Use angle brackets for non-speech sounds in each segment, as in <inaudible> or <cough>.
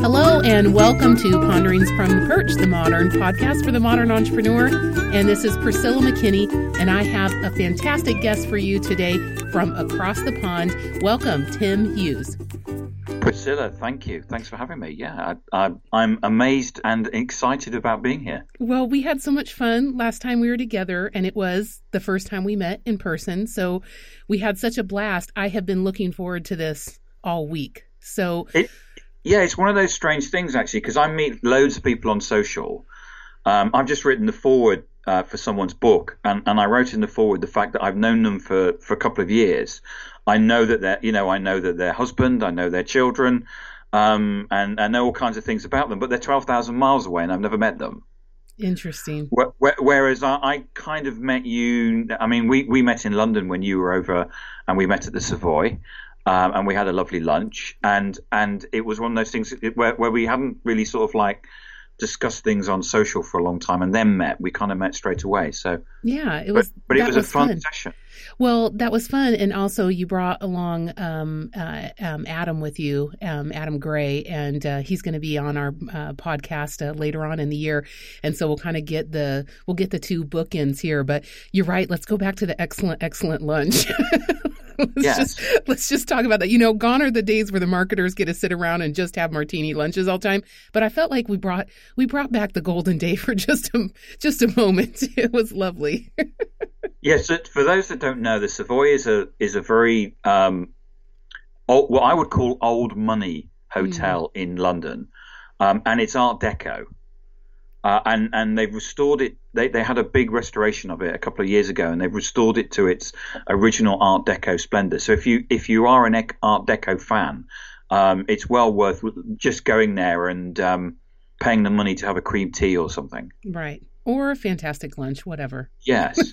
Hello, and welcome to Ponderings from the Perch, the modern podcast for the modern entrepreneur. And this is Priscilla McKinney, and I have a fantastic guest for you today from across the pond. Welcome, Tim Hughes. Priscilla, thank you. Thanks for having me. Yeah, I, am amazed and excited about being here. Well, we had so much fun last time we were together, and it was the first time we met in person. So we had such a blast. I have been looking foreword to this all week. So, it, yeah, it's one of those strange things actually, because I meet loads of people on social. Um, I've just written the foreword uh, for someone's book, and, and I wrote in the forward the fact that I've known them for, for a couple of years, I know that they're, you know, I know that their husband, I know their children, um, and I know all kinds of things about them, but they're 12,000 miles away and I've never met them. Interesting. Whereas I, I, kind of met you, I mean, we, we met in London when you were over and we met at the Savoy. Um, and we had a lovely lunch, and and it was one of those things where, where we hadn't really sort of like discussed things on social for a long time, and then met. We kind of met straight away. So yeah, it was. But, but it was, was, a fun, fun session. Well, that was fun, and also you brought along um, uh, um, Adam with you, um, Adam Gray, and uh, he's going to be on our uh, podcast uh, later on in the year, and so we'll kind of get the we'll get the two bookends here. But you're right. Let's go back to the excellent, excellent lunch. <laughs> <laughs> let's yes. just let's just talk about that. You know, gone are the days where the marketers get to sit around and just have martini lunches all the time. But I felt like we brought we brought back the golden day <laughs> for just a just a moment. <laughs> It was lovely. yes, for those that don't know, the Savoy is a is a very um, old, what I would call old money hotel mm. in London, um, and it's Art Deco. Uh, and and they've restored it. They they had a big restoration of it a couple of years ago, and they've restored it to its original Art Deco splendor. So if you if you are an Art Deco fan, um, it's well worth just going there and um, paying the money to have a cream tea or something. Right or a fantastic lunch, whatever. Yes.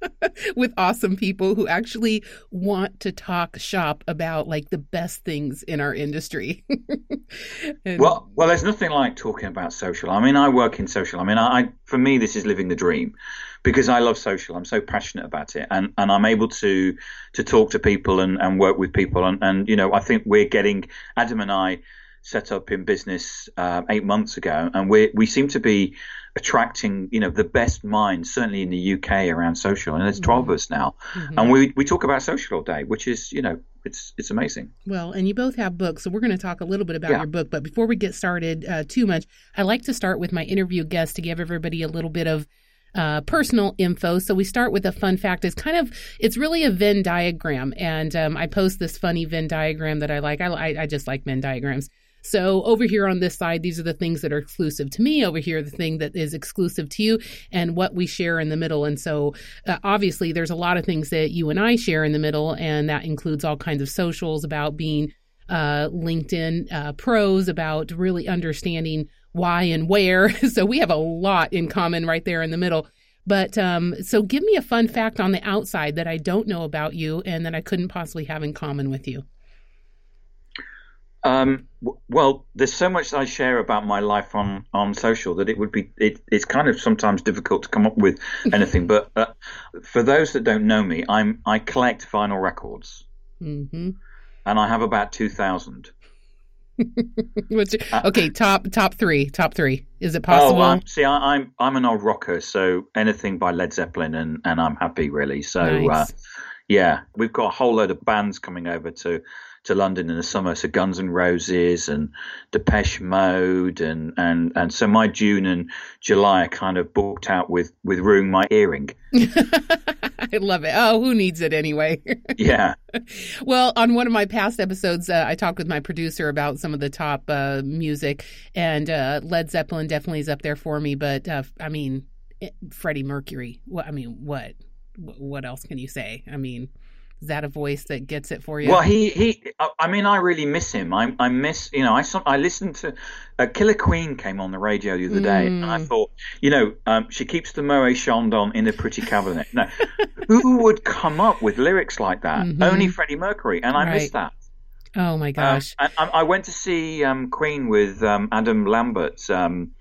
<laughs> With awesome people who actually want to talk shop about like the best things in our industry. <laughs> and... Well, well, there's nothing like talking about social. I mean, I work in social. I mean, I for me this is living the dream because I love social. I'm so passionate about it, and, and I'm able to to talk to people and, and work with people, and, and you know, I think we're getting Adam and I set up in business uh, eight months ago, and we we seem to be attracting you know the best minds certainly in the UK around social and there's 12 mm-hmm. of us now mm-hmm. and we we talk about social all day which is you know it's it's amazing well and you both have books so we're going to talk a little bit about yeah. your book but before we get started uh, too much I like to start with my interview guest to give everybody a little bit of uh, personal info. So we start with a fun fact. It's kind of it's really a Venn diagram, and um, I post this funny Venn diagram that I like. I, I just like Venn diagrams. So over here on this side, these are the things that are exclusive to me. Over here, the thing that is exclusive to you and what we share in the middle. And so uh, obviously there's a lot of things that you and I share in the middle. And that includes all kinds of socials about being uh, LinkedIn uh, pros, about really understanding why and where. <laughs> so we have a lot in common right there in the middle. But um, so give me a fun fact on the outside that I don't know about you and that I couldn't possibly have in common with you. Um, well, there's so much I share about my life on, on social that it would be it, it's kind of sometimes difficult to come up with <laughs> anything. but uh, for those that don't know me, I'm I collect vinyl records, mm-hmm. and I have about two thousand. <laughs> Uh, okay, top top three, top three. Is it possible? Oh, see, I, am I'm, I'm an old rocker, so anything by Led Zeppelin, and, and I'm happy really. So uh, nice. uh, yeah, we've got a whole load of bands coming over to to London in the summer. So Guns N' Roses and Depeche Mode and and and so my June and July are kind of booked out with with ruining my earring. <laughs> I love it. Oh, who needs it anyway? <laughs> yeah. Well, on one of my past episodes, uh, I talked with my producer about some of the top uh, music, and uh, Led Zeppelin definitely is up there for me. But uh, I mean, Freddie Mercury. What I mean, what? What else can you say? I mean, is that a voice that gets it for you? Well, he he. I mean, I really miss him. I I miss you know. I I listened to uh, Killer Queen came on the radio the other day, mm. and I mm. thought, you know, um, she keeps the Moet Chandon in a pretty cabinet. No, who would come up with lyrics like that? Mm-hmm. Only Freddie Mercury, and I right. miss that. Oh my um, gosh! Um, and, I went to see um, Queen with um, Adam Lambert um,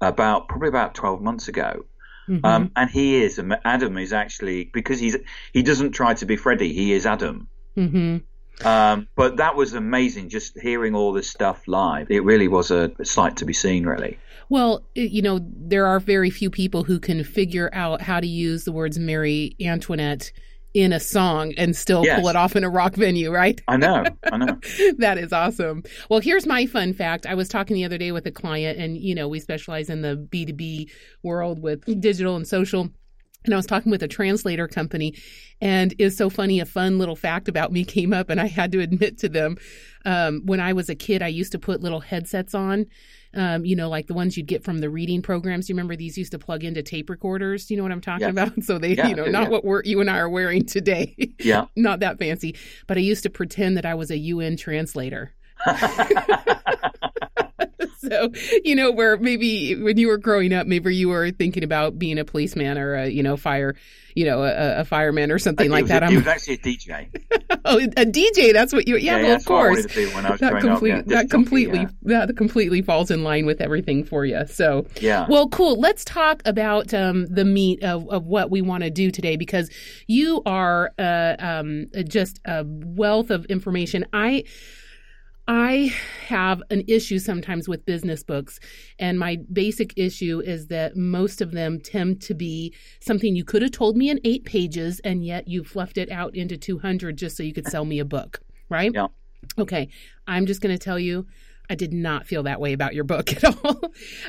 about probably about twelve months ago, Mm-hmm. Um, and he is Adam is actually because he's he doesn't try to be Freddie. He is Adam. Mm-hmm. Um, but that was amazing, just hearing all this stuff live. It really was a sight to be seen, really. Well, you know, there are very few people who can figure out how to use the words Marie Antoinette in a song and still yes. pull it off in a rock venue, right? I know. I know. <laughs> that is awesome. Well, here's my fun fact. I was talking the other day with a client, and, you know, we specialize in the B2B world with digital and social. And I was talking with a translator company, and it's so funny. A fun little fact about me <laughs> came up, and I had to admit to them um, when I was a kid, I used to put little headsets on um, you know, like the ones you'd get from the reading programs. You remember these used to plug into tape recorders? You know what I'm talking yes. about? <laughs> So they, yeah, you know, not yeah. what we're, you and I are wearing today. <laughs> Yeah. not that fancy. But I used to pretend that I was a UN translator. <laughs> <laughs> so you know where maybe when you were growing up maybe you were thinking about being a policeman or a you know fire you know a, a fireman or something like that. I'm actually a DJ. <laughs> oh, a DJ. That's what you. Yeah, yeah well, of course. that, complete, yeah, that completely yeah. that completely falls in line with everything for you. So yeah. Well, cool. Let's talk about um, the meat of, of what we want to do today because you are uh, um, just a wealth of information. I I have an issue sometimes with business books, and my basic issue is that most of them tend to be something you could have told me in eight pages, and yet you fluffed it out into 200 just so you could sell me a book, right? Yeah. Okay. I'm just going to tell you, I did not feel that way about your book <laughs> at all.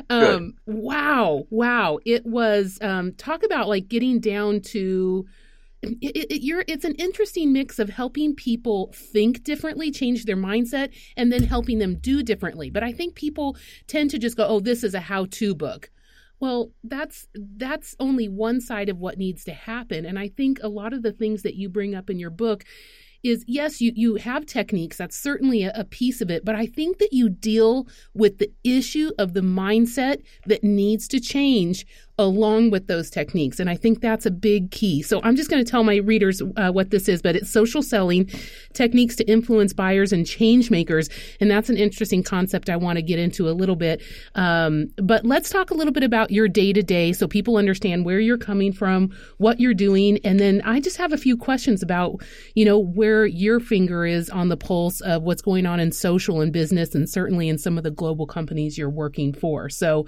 um, wow. Wow. It was, um, talk about like getting down to, it, it, it's an interesting mix of helping people think differently, change their mindset, and then helping them do differently. But I think people tend to just go, "Oh, this is a how-to book." Well, that's that's only one side of what needs to happen, and I think a lot of the things that you bring up in your book is yes, you you have techniques. That's certainly a, a piece of it, but I think that you deal with the issue of the mindset that needs to change along with those techniques. And I think that's a big key. So I'm just going to tell my readers uh, what this is, but it's social selling techniques to influence buyers and change makers. And that's an interesting concept I want to get into a little bit. Um, but let's talk a little bit about your day to day so people understand where you're coming from, what you're doing. And then I just have a few questions about, you know, where your finger is on the pulse of what's going on in social and business and certainly in some of the global companies you're working for. So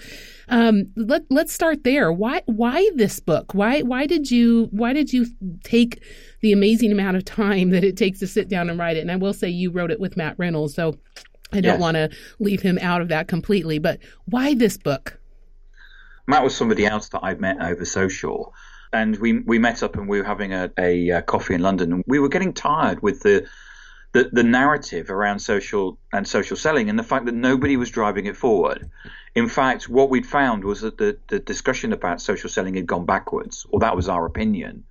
um, let, let's start there. Why why this book? Why why did you why did you take the amazing amount of time that it takes to sit down and write it? And I will say you wrote it with Matt Reynolds, so I don't yes. want to leave him out of that completely. But why this book? Matt was somebody else that I'd met over social. And we we met up and we were having a, a, a coffee in London and we were getting tired with the the, the narrative around social and social selling and the fact that nobody was driving it forward. In fact, what we'd found was that the, the discussion about social selling had gone backwards, or that was our opinion.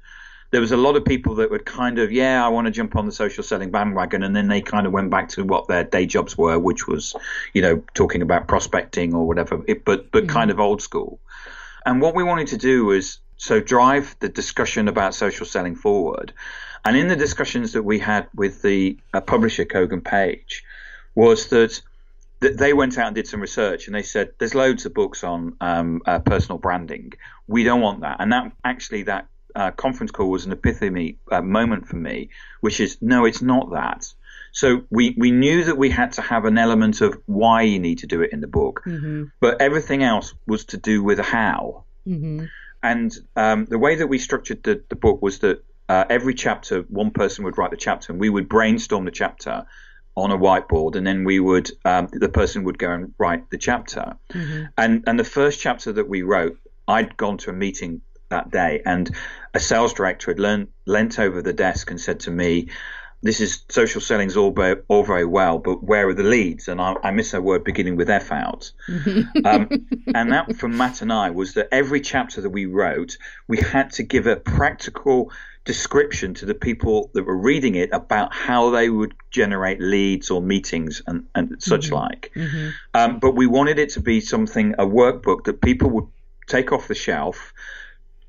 There was a lot of people that would kind of, yeah, I want to jump on the social selling bandwagon, and then they kind of went back to what their day jobs were, which was, you know, talking about prospecting or whatever, it, but but mm-hmm. kind of old school. And what we wanted to do was so drive the discussion about social selling forward and in the discussions that we had with the uh, publisher, Kogan Page, was that they went out and did some research and they said there's loads of books on um, uh, personal branding. We don't want that. And that actually, that uh, conference call was an epiphany uh, moment for me, which is no, it's not that. So we, we knew that we had to have an element of why you need to do it in the book, mm-hmm. but everything else was to do with how. Mm-hmm. And um, the way that we structured the, the book was that uh, every chapter, one person would write the chapter, and we would brainstorm the chapter on a whiteboard, and then we would um, the person would go and write the chapter. Mm-hmm. And and the first chapter that we wrote, I'd gone to a meeting that day, and a sales director had learned, leant over the desk and said to me, this is social selling's all, very, all very well, but where are the leads? And I, I miss a word beginning with F out. <laughs> um, and that from Matt and I was that every chapter that we wrote, we had to give a practical description to the people that were reading it about how they would generate leads or meetings and, and such mm-hmm. like. Mm-hmm. Um, but we wanted it to be something, a workbook that people would take off the shelf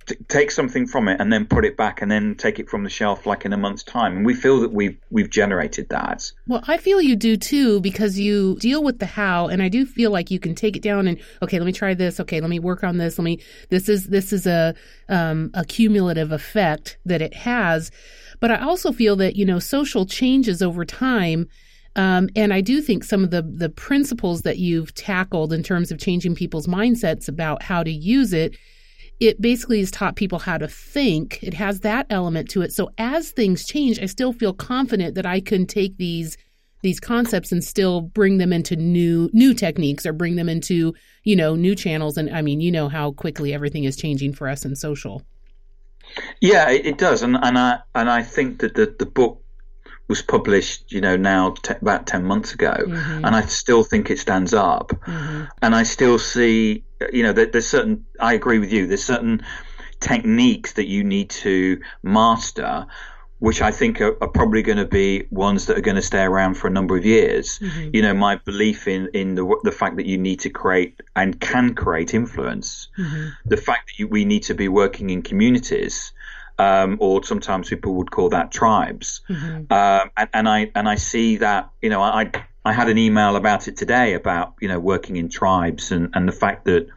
t- take something from it and then put it back and then take it from the shelf like in a month's time. And we feel that we've we've generated that. Well, I feel you do too because you deal with the how, and I do feel like you can take it down and okay, let me try this. Okay, let me work on this. Let me. This is this is a um, a cumulative effect that it has. But I also feel that you know social changes over time. Um, and I do think some of the the principles that you've tackled in terms of changing people's mindsets about how to use it it basically has taught people how to think. It has that element to it. So as things change, I still feel confident that I can take these these concepts and still bring them into new new techniques or bring them into you know new channels and i mean you know how quickly everything is changing for us in social yeah it, does and and i and i think that the the book was published, you know, now t- about 10 months ago. Mm-hmm. And I still think it stands up. Mm-hmm. And I still see, you know, that there's certain, I agree with you, there's certain techniques that you need to master, which I think are, are probably going to be ones that are going to stay around for a number of years. Mm-hmm. You know, my belief in, in the, the fact that you need to create and can create influence, mm-hmm. the fact that you, we need to be working in communities um, or sometimes people would call that tribes. Mm-hmm. Um, and, and, I and I see that you know I I had an email about it today about you know working in tribes and, and the fact that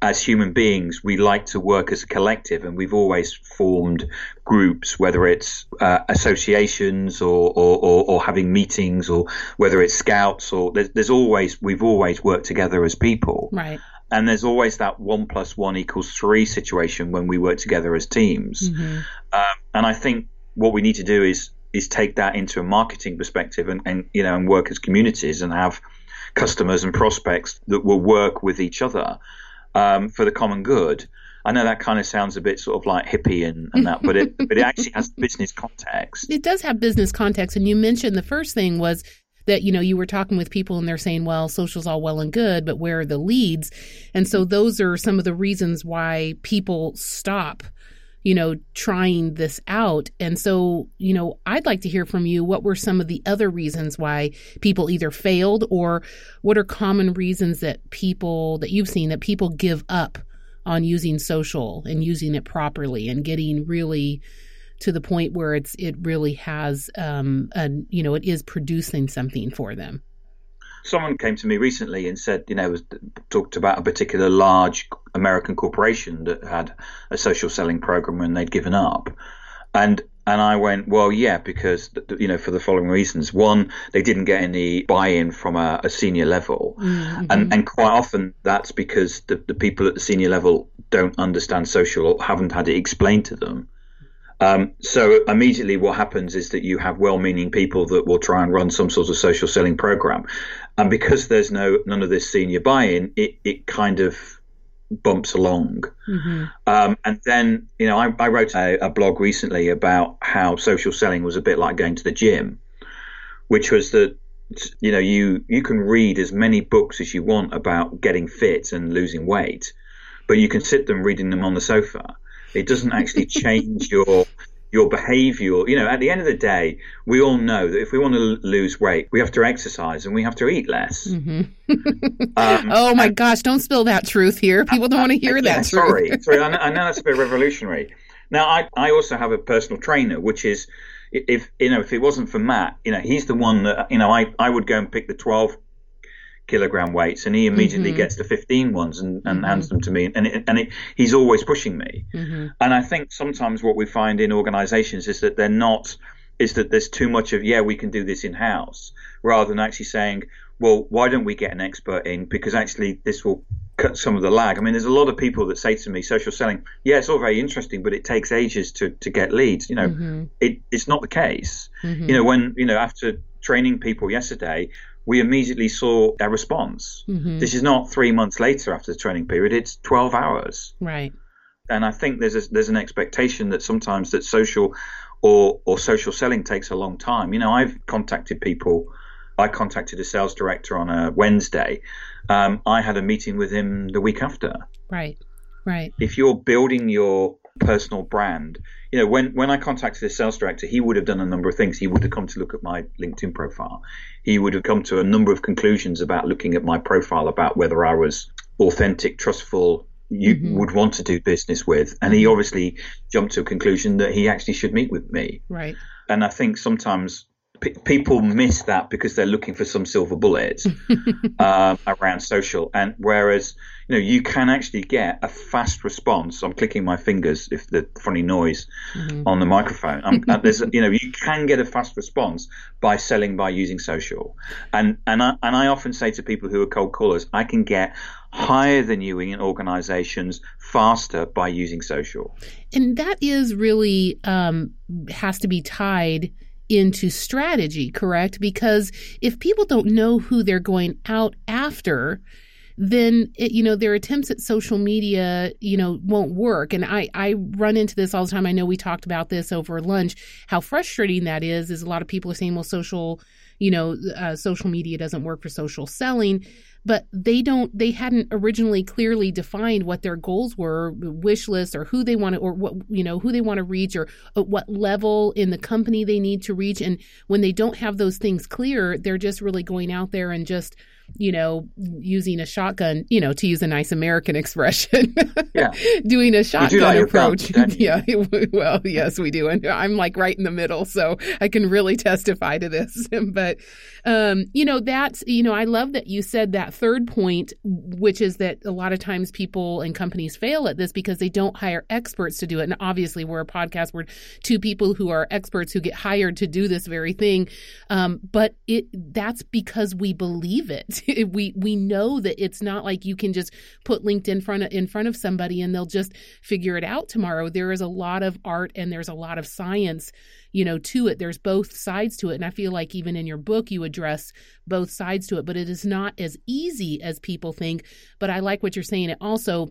as human beings we like to work as a collective and we've always formed groups whether it's uh, associations or, or, or, or, having meetings or whether it's scouts or there's, there's always we've always worked together as people right and there's always that one plus one equals three situation when we work together as teams. Mm-hmm. Um, and I think what we need to do is is take that into a marketing perspective and, and you know and work as communities and have customers and prospects that will work with each other um, for the common good. I know that kind of sounds a bit sort of like hippie and, and that, but it but it actually has <laughs> business context. It does have business context, and you mentioned the first thing was that you know you were talking with people and they're saying well social's all well and good but where are the leads? And so those are some of the reasons why people stop you know trying this out. And so you know i'd like to hear from you what were some of the other reasons why people either failed or what are common reasons that people that you've seen that people give up on using social and using it properly and getting really to the point where it's it really has um a, you know it is producing something for them someone came to me recently and said you know was, talked about a particular large american corporation that had a social selling program and they'd given up and and I went, well, yeah, because you know, for the following reasons. One, they didn't get any buy-in from a, a senior level, mm-hmm. and and quite often that's because the, the people at the senior level don't understand social or haven't had it explained to them. Um, so immediately, what happens is that you have well-meaning people that will try and run some sort of social selling program, and because there's no none of this senior buy-in, it it kind of bumps along. Mm-hmm. Um, and then, you know, I, I wrote a, a, blog recently about how social selling was a bit like going to the gym, which was that, you know, you, you can read as many books as you want about getting fit and losing weight, but you can sit them reading them on the sofa. It doesn't actually change your your behavior. You know, at the end of the day, we all know that if we want to lose weight, we have to exercise and we have to eat less. Mm-hmm. <laughs> um, <laughs> oh my and, gosh! Don't spill that truth here. People don't want to hear <laughs> that. Sorry, sorry. I know, I know that's a bit revolutionary. Now, I, I also have a personal trainer, which is if you know if it wasn't for Matt, you know, he's the one that you know I I would go and pick the twelve kilogram weights and he immediately mm-hmm. gets the 15 ones and, and mm-hmm. hands them to me and it, and it, he's always pushing me mm-hmm. and i think sometimes what we find in organizations is that they're not is that there's too much of yeah we can do this in house rather than actually saying well why don't we get an expert in because actually this will cut some of the lag i mean there's a lot of people that say to me social selling yeah it's all very interesting but it takes ages to to get leads you know mm-hmm. it, it's not the case mm-hmm. you know when you know after training people yesterday we immediately saw a response. Mm-hmm. This is not three months later after the training period; it's twelve hours. Right. And I think there's a, there's an expectation that sometimes that social or or social selling takes a long time. You know, I've contacted people. I contacted a sales director on a Wednesday. Um, I had a meeting with him the week after. Right. Right. If you're building your personal brand. You know, when when I contacted the sales director, he would have done a number of things. He would have come to look at my LinkedIn profile. He would have come to a number of conclusions about looking at my profile about whether I was authentic, trustful, you mm-hmm. would want to do business with. And he obviously jumped to a conclusion that he actually should meet with me. Right. And I think sometimes people miss that because they're looking for some silver bullet um, <laughs> around social. And whereas you know you can actually get a fast response. I'm clicking my fingers if the funny noise mm-hmm. on the microphone. Uh, there's <laughs> you know you can get a fast response by selling by using social. And and I and I often say to people who are cold callers, I can get higher than you in organizations faster by using social. And that is really um, has to be tied into strategy, correct? Because if people don't know who they're going out after, then it, you know their attempts at social media you know won't work and i i run into this all the time i know we talked about this over lunch how frustrating that is is a lot of people are saying well social you know uh, social media doesn't work for social selling but they don't they hadn't originally clearly defined what their goals were wish lists or who they want to or what you know who they want to reach or at what level in the company they need to reach. And when they don't have those things clear they're just really going out there and just you know, using a shotgun, you know, to use a nice American <laughs> expression. yeah. <laughs> Doing a shotgun approach. <laughs> yeah. Well, yes, we do. And I'm like right in the middle. So I can really testify to this. but, um, you know, that's, you know, I love that you said that third point, which is that a lot of times people and companies fail at this because they don't hire experts to do it. And obviously, we're a podcast where two people who are experts who get hired to do this very thing. Um, but it that's because we believe it. <laughs> we we know that it's not like you can just put LinkedIn in front of, in front of somebody and they'll just figure it out tomorrow. There is a lot of art and there's a lot of science, you know, to it. There's both sides to it, and I feel like even in your book you address both sides to it. But it is not as easy as people think. But I like what you're saying. It also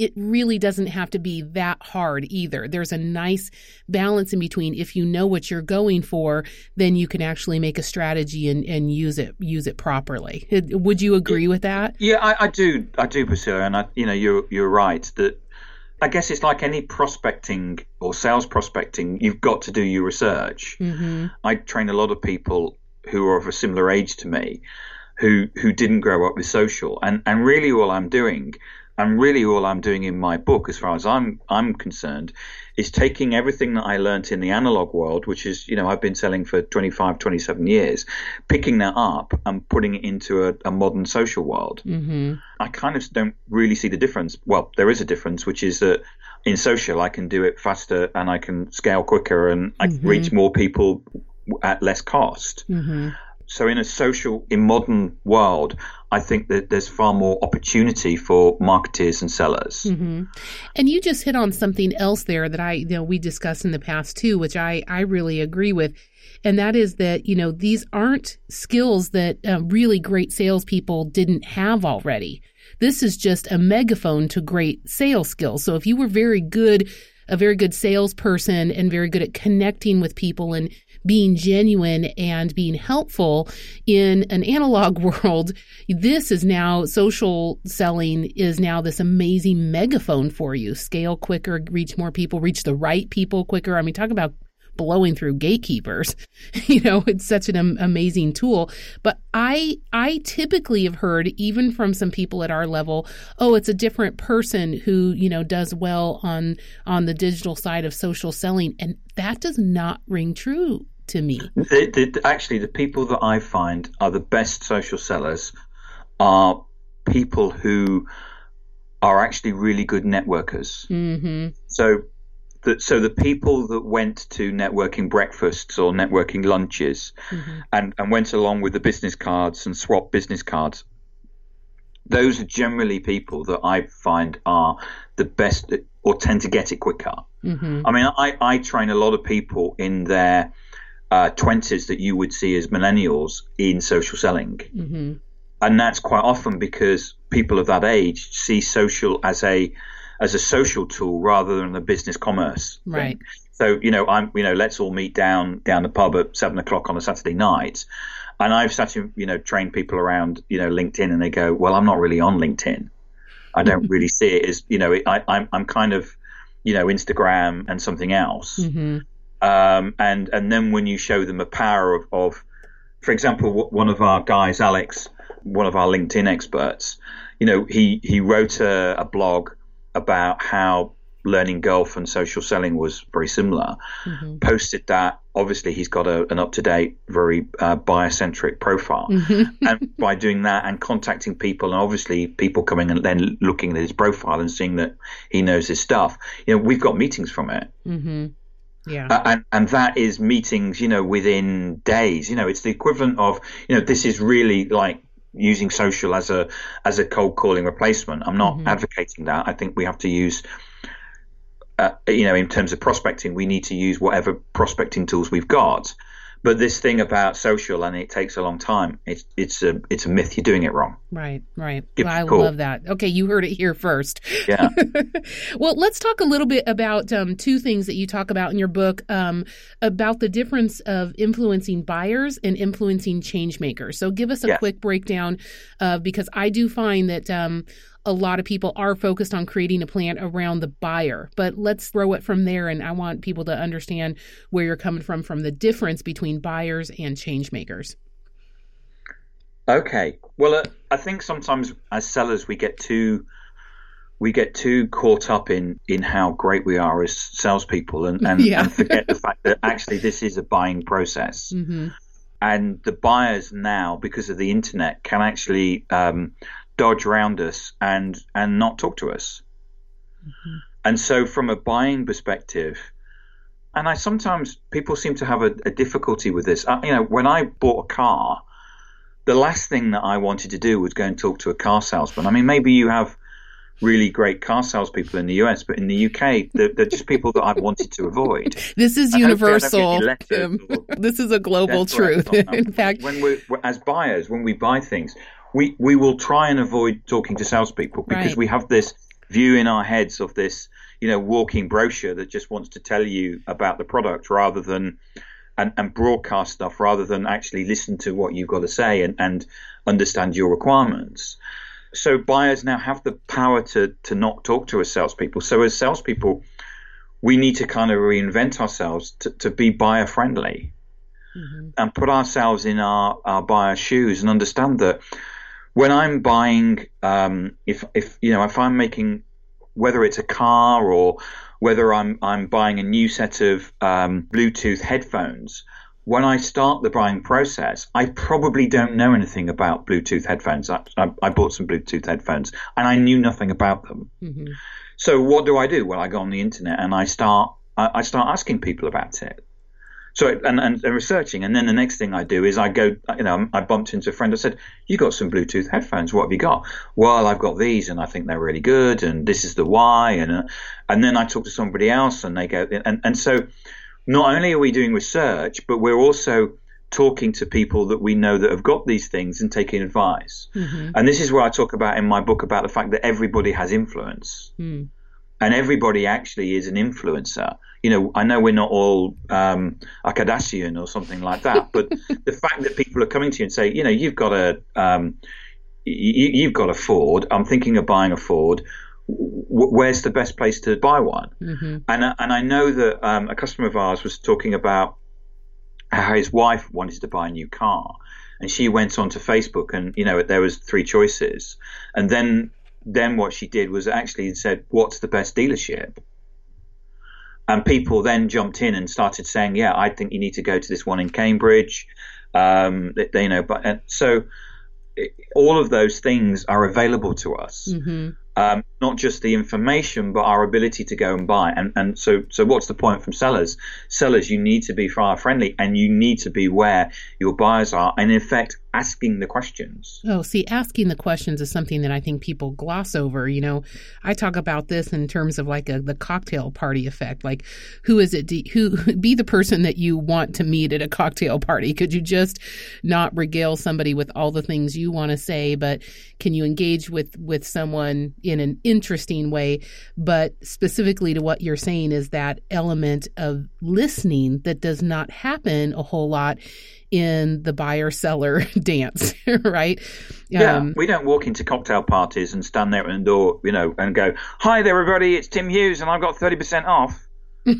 it really doesn't have to be that hard either. There's a nice balance in between. If you know what you're going for, then you can actually make a strategy and, and use it use it properly. Would you agree with that? Yeah, I, I do. I do, Priscilla, and I, you know, you're you're right that. I guess it's like any prospecting or sales prospecting. You've got to do your research. Mm-hmm. I train a lot of people who are of a similar age to me, who who didn't grow up with social, and and really all I'm doing and really, all I'm doing in my book, as far as I'm I'm concerned, is taking everything that I learned in the analog world, which is, you know, I've been selling for 25, 27 years, picking that up and putting it into a, a modern social world. Mm-hmm. I kind of don't really see the difference. Well, there is a difference, which is that in social, I can do it faster and I can scale quicker and I mm-hmm. reach more people at less cost. Mm-hmm. So in a social, in modern world, I think that there's far more opportunity for marketers and sellers. Mm-hmm. And you just hit on something else there that I, you know, we discussed in the past too, which I, I really agree with. And that is that, you know, these aren't skills that uh, really great salespeople didn't have already. This is just a megaphone to great sales skills. So if you were very good a very good salesperson and very good at connecting with people and being genuine and being helpful in an analog <laughs> world, this is now social selling is now this amazing megaphone for you. Scale quicker, reach more people, reach the right people quicker. I mean, talk about blowing through gatekeepers. <laughs> you know, it's such an amazing tool. But I I typically have heard even from some people at our level, oh, it's a different person who, you know, does well on on the digital side of social selling and that does not ring true to me. The, the, actually, the people that I find are the best social sellers are people who are actually really good networkers. Mm-hmm. So that so the people that went to networking breakfasts or networking lunches mm-hmm. and, and went along with the business cards and swapped business cards those are generally people that I find are the best or tend to get it quicker. Mm-hmm. I mean, I, I train a lot of people in their uh, 20s that you would see as millennials in social selling. Mm-hmm. And that's quite often because people of that age see social as a as a social tool rather than a business commerce. Right. Thing. So you know, I'm you know, let's all meet down down the pub at seven o'clock on a Saturday night. And I've sat to you know train people around you know LinkedIn, and they go, well, I'm not really on LinkedIn. I don't <laughs> really see it as you know, I, I'm I'm kind of you know Instagram and something else. Mm-hmm. Um, and and then when you show them the power of, of, for example, one of our guys, Alex, one of our LinkedIn experts, you know, he he wrote a, a blog about how learning golf and social selling was very similar. Mm-hmm. Posted that. Obviously, he's got a, an up to date, very uh, profile. Mm-hmm. and by doing that and contacting people, and obviously people coming and then looking at his profile and seeing that he knows his stuff, you know, we've got meetings from it. Mm-hmm. Yeah. Uh, and, and that is meetings, you know, within days. You know, it's the equivalent of, you know, this is really like using social as a as a cold calling replacement. I'm not mm-hmm. advocating that. I think we have to use uh, you know, in terms of prospecting, we need to use whatever prospecting tools we've got. But this thing about social and it takes a long time, it's it's a it's a myth. You're doing it wrong. Right, right. Well, I love that. Okay, you heard it here first. Yeah. <laughs> well, let's talk a little bit about um, two things that you talk about in your book um, about the difference of influencing buyers and influencing change makers. So, give us a yeah. quick breakdown, uh, because I do find that. Um, a lot of people are focused on creating a plan around the buyer. But let's throw it from there. And I want people to understand where you're coming from, from the difference between buyers and change makers. Okay. Well, uh, I think sometimes as sellers, we get too we get too caught up in in how great we are as salespeople and, and, <laughs> yeah. and forget the fact that actually this is a buying process. Mm-hmm. And the buyers now, because of the internet, can actually um, dodge around us and and not talk to us. Mm-hmm. And so, from a buying perspective, and I sometimes people seem to have a, a difficulty with this. Uh, you know, when I bought a car, the last thing that I wanted to do was go and talk to a car salesman. I mean, maybe you have really great car salespeople in the US, but in the UK, they're, they're just people that I've wanted to avoid. <laughs> This is universal. <laughs> this is a global truth. <laughs> in fact, when we as buyers, when we buy things, we we will try and avoid talking to salespeople because right. we have this view in our heads of this you know walking brochure that just wants to tell you about the product rather than and, and broadcast stuff rather than actually listen to what you've got to say and, and understand your requirements. So buyers now have the power to to not talk to us salespeople. So as salespeople, we need to kind of reinvent ourselves to, to be buyer friendly mm-hmm. and put ourselves in our, our buyer shoes and understand that when I'm buying, um, if if you know, if I'm making, whether it's a car or whether I'm I'm buying a new set of um, Bluetooth headphones, when I start the buying process, I probably don't know anything about Bluetooth headphones. I, I, I bought some Bluetooth headphones and I knew nothing about them. Mm-hmm. So what do I do? Well, I go on the internet and I start I, I start asking people about it. So and, and, and researching, and then the next thing I do is I go, you know, I bumped into a friend. I said, "You got some Bluetooth headphones? What have you got?" Well, I've got these, and I think they're really good, and this is the why, and uh, and then I talk to somebody else, and they go, and and so not only are we doing research, but we're also talking to people that we know that have got these things and taking advice. Mm-hmm. And this is where I talk about in my book about the fact that everybody has influence. Mm and everybody actually is an influencer. You know, I know we're not all um, a Kardashian or something like that, but <laughs> the fact that people are coming to you and say, you know, you've got a um, you, have got a Ford. I'm thinking of buying a Ford. where's the best place to buy one? Mm-hmm. And and I know that um, a customer of ours was talking about how his wife wanted to buy a new car, and she went onto Facebook and you know there was three choices, and then then what she did was actually said, "What's the best dealership?" And people then jumped in and started saying, "Yeah, I think you need to go to this one in Cambridge." Um, they, you know, but so all of those things are available to us. Mm-hmm um, not just the information, but our ability to go and buy. And and so so what's the point from sellers? Sellers, you need to be buyer friendly, and you need to be where your buyers are, and in effect, asking the questions. Oh, see, asking the questions is something that I think people gloss over. You know, I talk about this in terms of like a the cocktail party effect. Like, who is it? who <laughs> be the person that you want to meet at a cocktail party? Could you just not regale somebody with all the things you want to say, but can you engage with with someone? in an interesting way. But specifically to what you're saying is that element of listening that does not happen a whole lot in the buyer seller <laughs> dance, <laughs> right? Yeah, um, we don't walk into cocktail parties and stand there the door, you know, and go, "Hi there, everybody, it's Tim Hughes, and I've got thirty percent off." <laughs> you,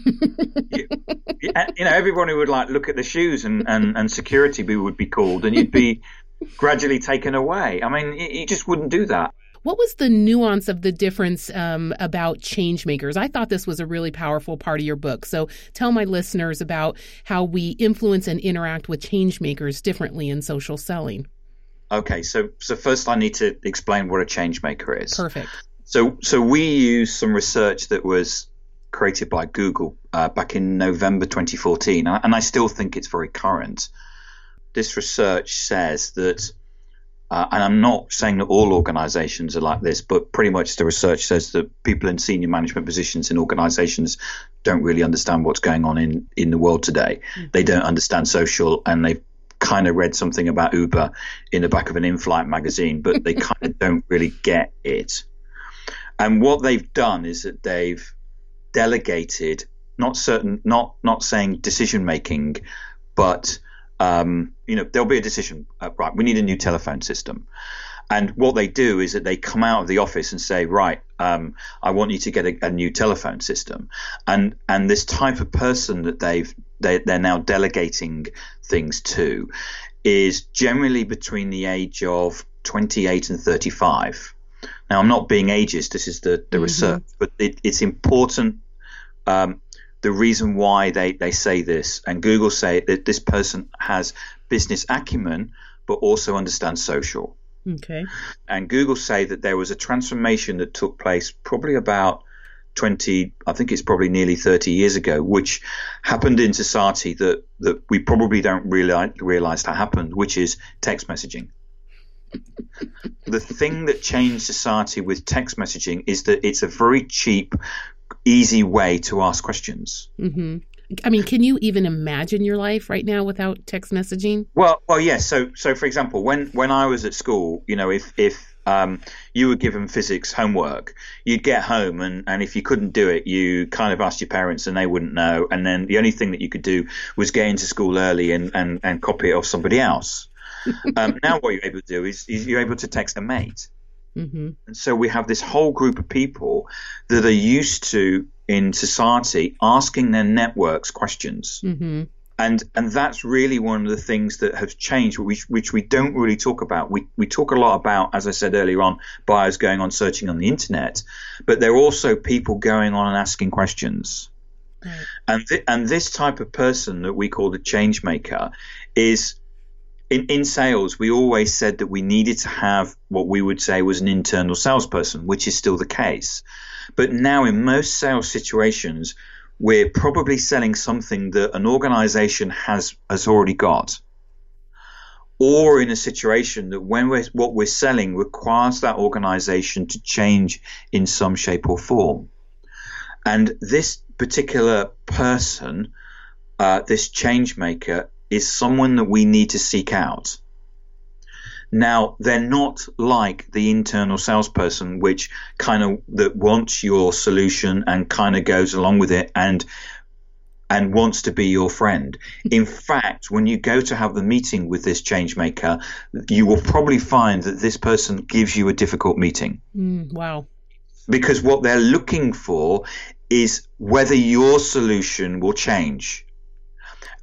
you, know, everybody would like look at the shoes, and and and security would be called, and you'd be gradually taken away. I mean, you just wouldn't do that. What was the nuance of the difference um, about change makers? I thought this was a really powerful part of your book. So tell my listeners about how we influence and interact with change makers differently in social selling. Okay, so so first I need to explain what a change maker is. Perfect. So so we use some research that was created by Google uh, back in November 2014, and I still think it's very current. This research says that, uh, and I'm not saying that all organizations are like this, but pretty much the research says that people in senior management positions in organizations don't really understand what's going on in, in the world today. Mm-hmm. They don't understand social, and they've kind of read something about Uber in the back of an in flight magazine, but they <laughs> kind of don't really get it. And what they've done is that they've delegated not certain not not saying decision making but um, you know there'll be a decision uh, right we need a new telephone system and what they do is that they come out of the office and say right um, i want you to get a, a, new telephone system and and this type of person that they've they, they're now delegating things to is generally between the age of 28 and 35 now, I'm not being ageist. This is the, the mm-hmm. research, but it, it's important. Um, the reason why they, they say this, and Google say that this person has business acumen, but also understands social. Okay. And Google say that there was a transformation that took place probably about 20, I think it's probably nearly 30 years ago, which happened in society that, that we probably don't realize, realize that happened, which is text messaging the thing that changed society with text messaging is that it's a very cheap, easy way to ask questions. Mm-hmm. I mean, can you even imagine your life right now without text messaging? Well, well, yes. So, so for example, when when I was at school, you know, if if um, you were given physics homework, you'd get home and, and if you couldn't do it, you kind of asked your parents and they wouldn't know. And then the only thing that you could do was get into school early and, and, and copy it off somebody else <laughs> um, now what you're able to do is, is you're able to text a mate. Mm-hmm. And so we have this whole group of people that are used to in society asking their networks questions. Mm-hmm. And, and that's really one of the things that has changed, which, which we don't really talk about. We, we talk a lot about, as I said earlier on, buyers going on searching on the internet, but there are also people going on and asking questions. Right. And, th- and this type of person that we call the change maker is in, in sales, we always said that we needed to have what we would say was an internal salesperson, which is still the case. But now, in most sales situations, we're probably selling something that an organization has, has already got. Or in a situation that when we're, what we're selling requires that organization to change in some shape or form. And this particular person, uh, this change maker, is someone that we need to seek out. Now, they're not like the internal salesperson, which kind of that wants your solution and kind of goes along with it and and wants to be your friend. In <laughs> fact, when you go to have the meeting with this change maker, you will probably find that this person gives you a difficult meeting. Mm, wow. Because what they're looking for is whether your solution will change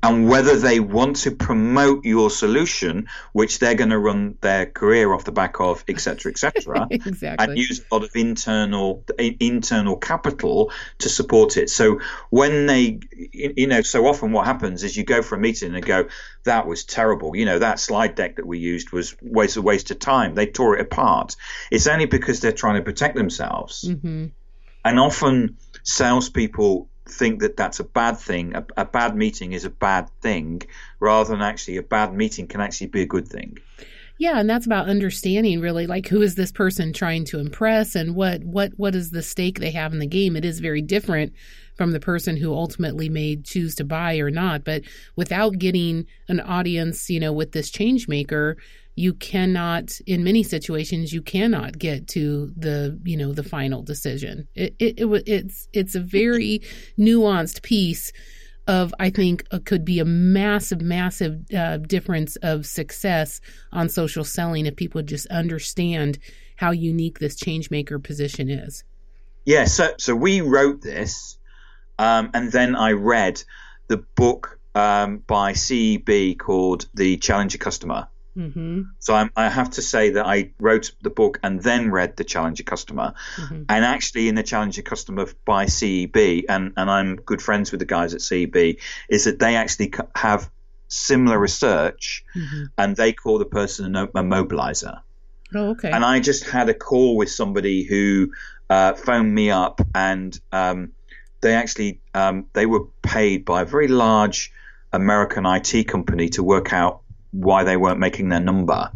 and whether they want to promote your solution, which they're going to run their career off the back of, etc., etc., <laughs> exactly. and use a lot of internal internal capital to support it. So when they, you know, so often what happens is you go for a meeting and go, "That was terrible," you know, that slide deck that we used was waste a waste of time. They tore it apart. It's only because they're trying to protect themselves, mm-hmm. and often salespeople think that that's a bad thing. A, a, bad meeting is a bad thing, rather than actually a bad meeting can actually be a good thing. Yeah, and that's about understanding really like who is this person trying to impress and what what what is the stake they have in the game. It is very different from the person who ultimately may choose to buy or not, but without getting an audience, you know, with this change maker, you cannot in many situations you cannot get to the you know the final decision. It, it, it it's it's a very <laughs> nuanced piece of i think could be a massive massive uh, difference of success on social selling if people just understand how unique this change maker position is. Yeah so so we wrote this um, and then i read the book um, by CEB called the challenger customer Mm-hmm. So I'm, i have to say that I wrote the book and then read the Challenger Customer, mm-hmm. and actually in the Challenger Customer by CEB, and and I'm good friends with the guys at CEB, is that they actually have similar research, mm-hmm. and they call the person a, a mobilizer. Oh, okay. And I just had a call with somebody who uh, phoned me up, and um, they actually um, they were paid by a very large American IT company to work out why they weren't making their number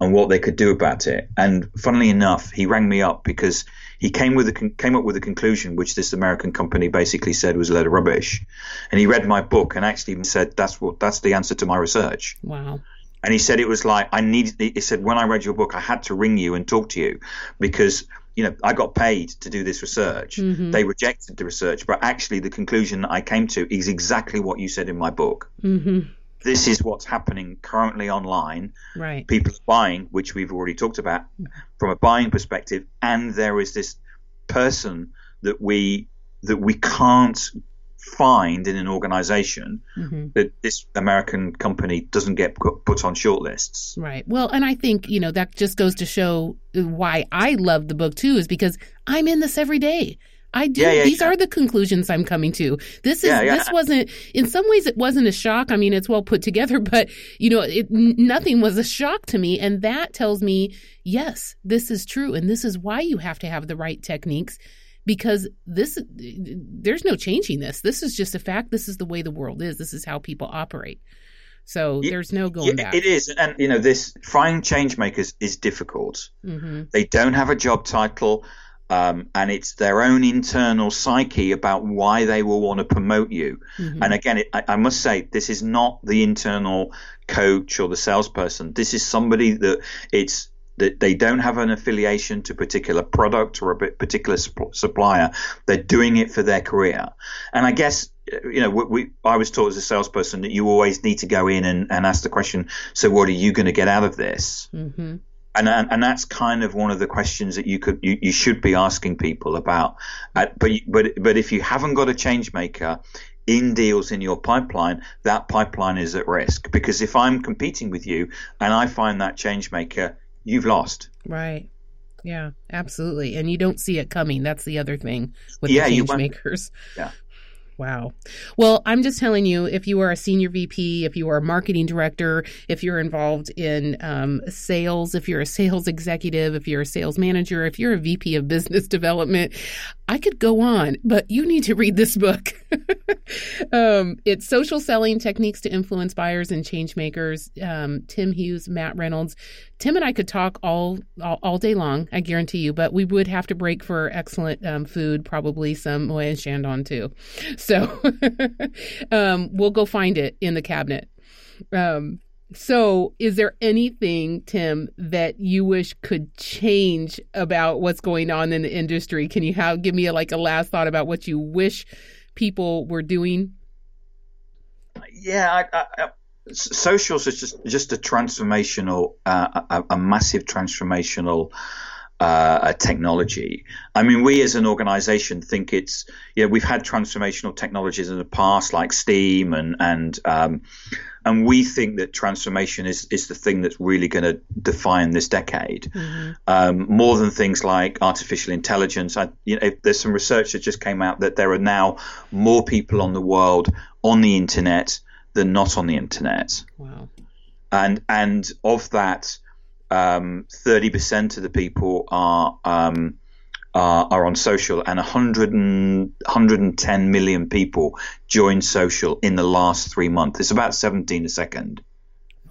and what they could do about it. And funnily enough, he rang me up because he came with a came up with a conclusion which this American company basically said was a load of rubbish. And he read my book and actually said that's what that's the answer to my research. Wow. And he said it was like I needed. He said when I read your book, I had to ring you and talk to you because you know I got paid to do this research. Mm-hmm. They rejected the research, but actually the conclusion that I came to is exactly what you said in my book. Mm-hmm this is what's happening currently online. Right. People are buying, which we've already talked about from a buying perspective, and there is this person that we that we can't find in an organization mm-hmm. that this American company doesn't get put on shortlists. Right. Well, and I think, you know, that just goes to show why I love the book too is because I'm in this every day. I do. Yeah, yeah, These yeah. are the conclusions I'm coming to. This is this wasn't in some ways it wasn't a shock. I mean, it's well put together, <laughs> but you know, it nothing was a shock to me and that tells me yes, this is true and this is why you have to have the right techniques because this there's no changing this. This is just a fact. This is the way the world is. This is how people operate. So there's no going back. It is, and you know, this finding change makers is difficult. Mm-hmm. They don't have a job title um, and it's their own internal psyche about why they will want to promote you. Mm-hmm. And again, it, I, I, must say, this is not the internal coach or the salesperson. This is somebody that it's that they don't have an affiliation to a particular product or a particular supplier. They're doing it for their career. And I guess you know, we, we, I was taught as a salesperson that you always need to go in and, and ask the question, so what are you going to get out of this? Mm-hmm and and that's kind of one of the questions that you could you, you should be asking people about. Uh, but but but if you haven't got a change maker in deals in your pipeline, that pipeline is at risk because if I'm competing with you and I find that change maker, you've lost. Right. Yeah, absolutely. And you don't see it coming. That's the other thing with yeah, the change makers. Yeah. Wow. Well, I'm just telling you, if you are a senior VP, if you are a marketing director, if you're involved in um, sales, if you're a sales executive, if you're a sales manager, if you're a VP of business <laughs> development, I could go on, but you need to read this book. <laughs> um, it's Social Selling Techniques to Influence Buyers and Change Makers. Um, Tim Hughes, Matt Reynolds. Tim and I could talk all, all, all day long, I guarantee you, but we would have to break for excellent um, food, probably some Moët & Chandon too. So <laughs> um, we'll go find it in the cabinet. Um, so, is there anything, Tim, that you wish could change about what's going on in the industry? Can you have give me a, like a last thought about what you wish people were doing? Yeah, I, I, socials is just just a transformational, uh, a, a, massive transformational uh, technology. I mean, we as an organization think it's, know, we've had transformational technologies in the past like Steam and, and, um, and we think that transformation is, is the thing that's really going to define this decade, mm-hmm. um, more than things like artificial intelligence. I, you know, there's some research that just came out that there are now more people on the world on the internet than not on the internet. Wow. And and of that, um, 30% of the people are, um, are, are on social, and 100 and, 110 million people joined social in the last three months. It's about 17 a second.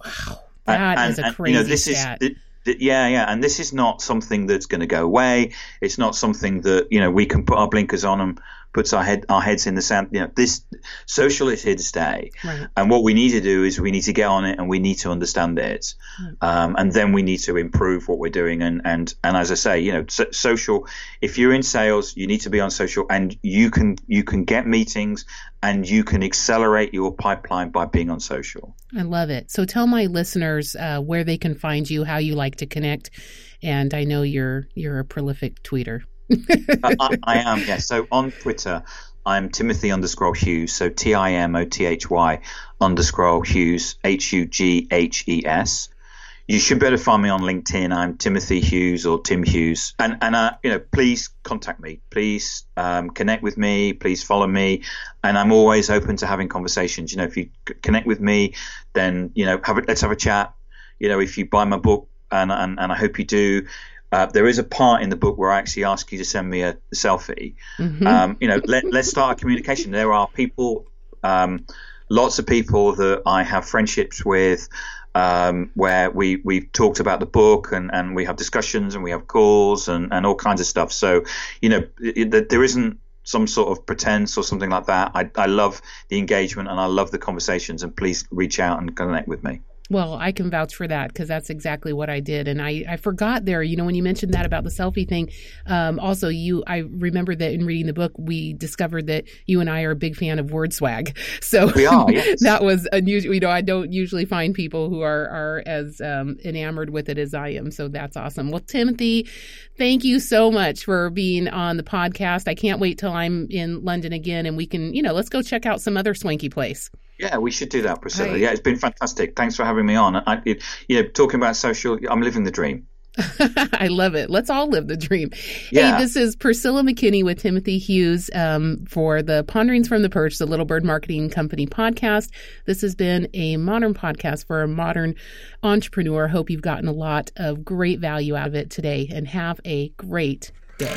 Wow, that and, is a crazy and, you know, this stat. Is, yeah, yeah, and this is not something that's going to go away. It's not something that you know we can put our blinkers on and puts our head our heads in the sand. You know, this social is here to stay, right. and what we need to do is we need to get on it and we need to understand it, right. um, and then we need to improve what we're doing. And and and as I say, you know, so, social. If you're in sales, you need to be on social, and you can you can get meetings and you can accelerate your pipeline by being on social. I love it. So tell my listeners uh, where they can find you, how you like to connect, and I know you're you're a prolific tweeter. I, I, am, yes. So on Twitter, I'm Timothy underscore Hughes. So T I M O T H Y underscore Hughes, H U G H E S. you should be able to find me on LinkedIn. I'm Timothy Hughes or Tim Hughes, and and uh, you know, please contact me. Please um, connect with me. Please follow me, and I'm always open to having conversations. You know, if you connect with me, then you know, have a, let's have a chat. You know, if you buy my book, and and, and I hope you do. Uh, there is a part in the book where I actually ask you to send me a, selfie. Mm-hmm. Um, you know, let, let's start a communication. There are people, um, lots of people that I have friendships with, um, where we we've talked about the book and, and we have discussions and we have calls and, and all kinds of stuff. So, you know, it, it, there isn't some sort of pretense or something like that. I, I love the engagement and I love the conversations. And please reach out and connect with me. Well, I can vouch for that because that's exactly what I did. And I, I forgot there, you know, when you mentioned that about the selfie thing, um, also you, I remember that in reading the book, we discovered that you and I are a big fan of word swag. <laughs> So we are, yes. <laughs> that was unusual. You know, I don't usually find people who are, are as um, enamored with it as I am. So that's awesome. Well, Timothy, thank you so much for being on the podcast. I can't wait till I'm in London again and we can, you know, let's go check out some other swanky place. Yeah, we should do that, Priscilla. Right. Yeah, it's been fantastic. Thanks for having me on. I, it, you know, talking about social, I'm living the dream. <laughs> I love it. Let's all live the dream. Yeah. Hey, this is Priscilla McKinney with Timothy Hughes um, for the Ponderings from the Perch, the Little Bird Marketing Company podcast. This has been a modern podcast for a modern entrepreneur. Hope you've gotten a lot of great value out of it today and have a great day.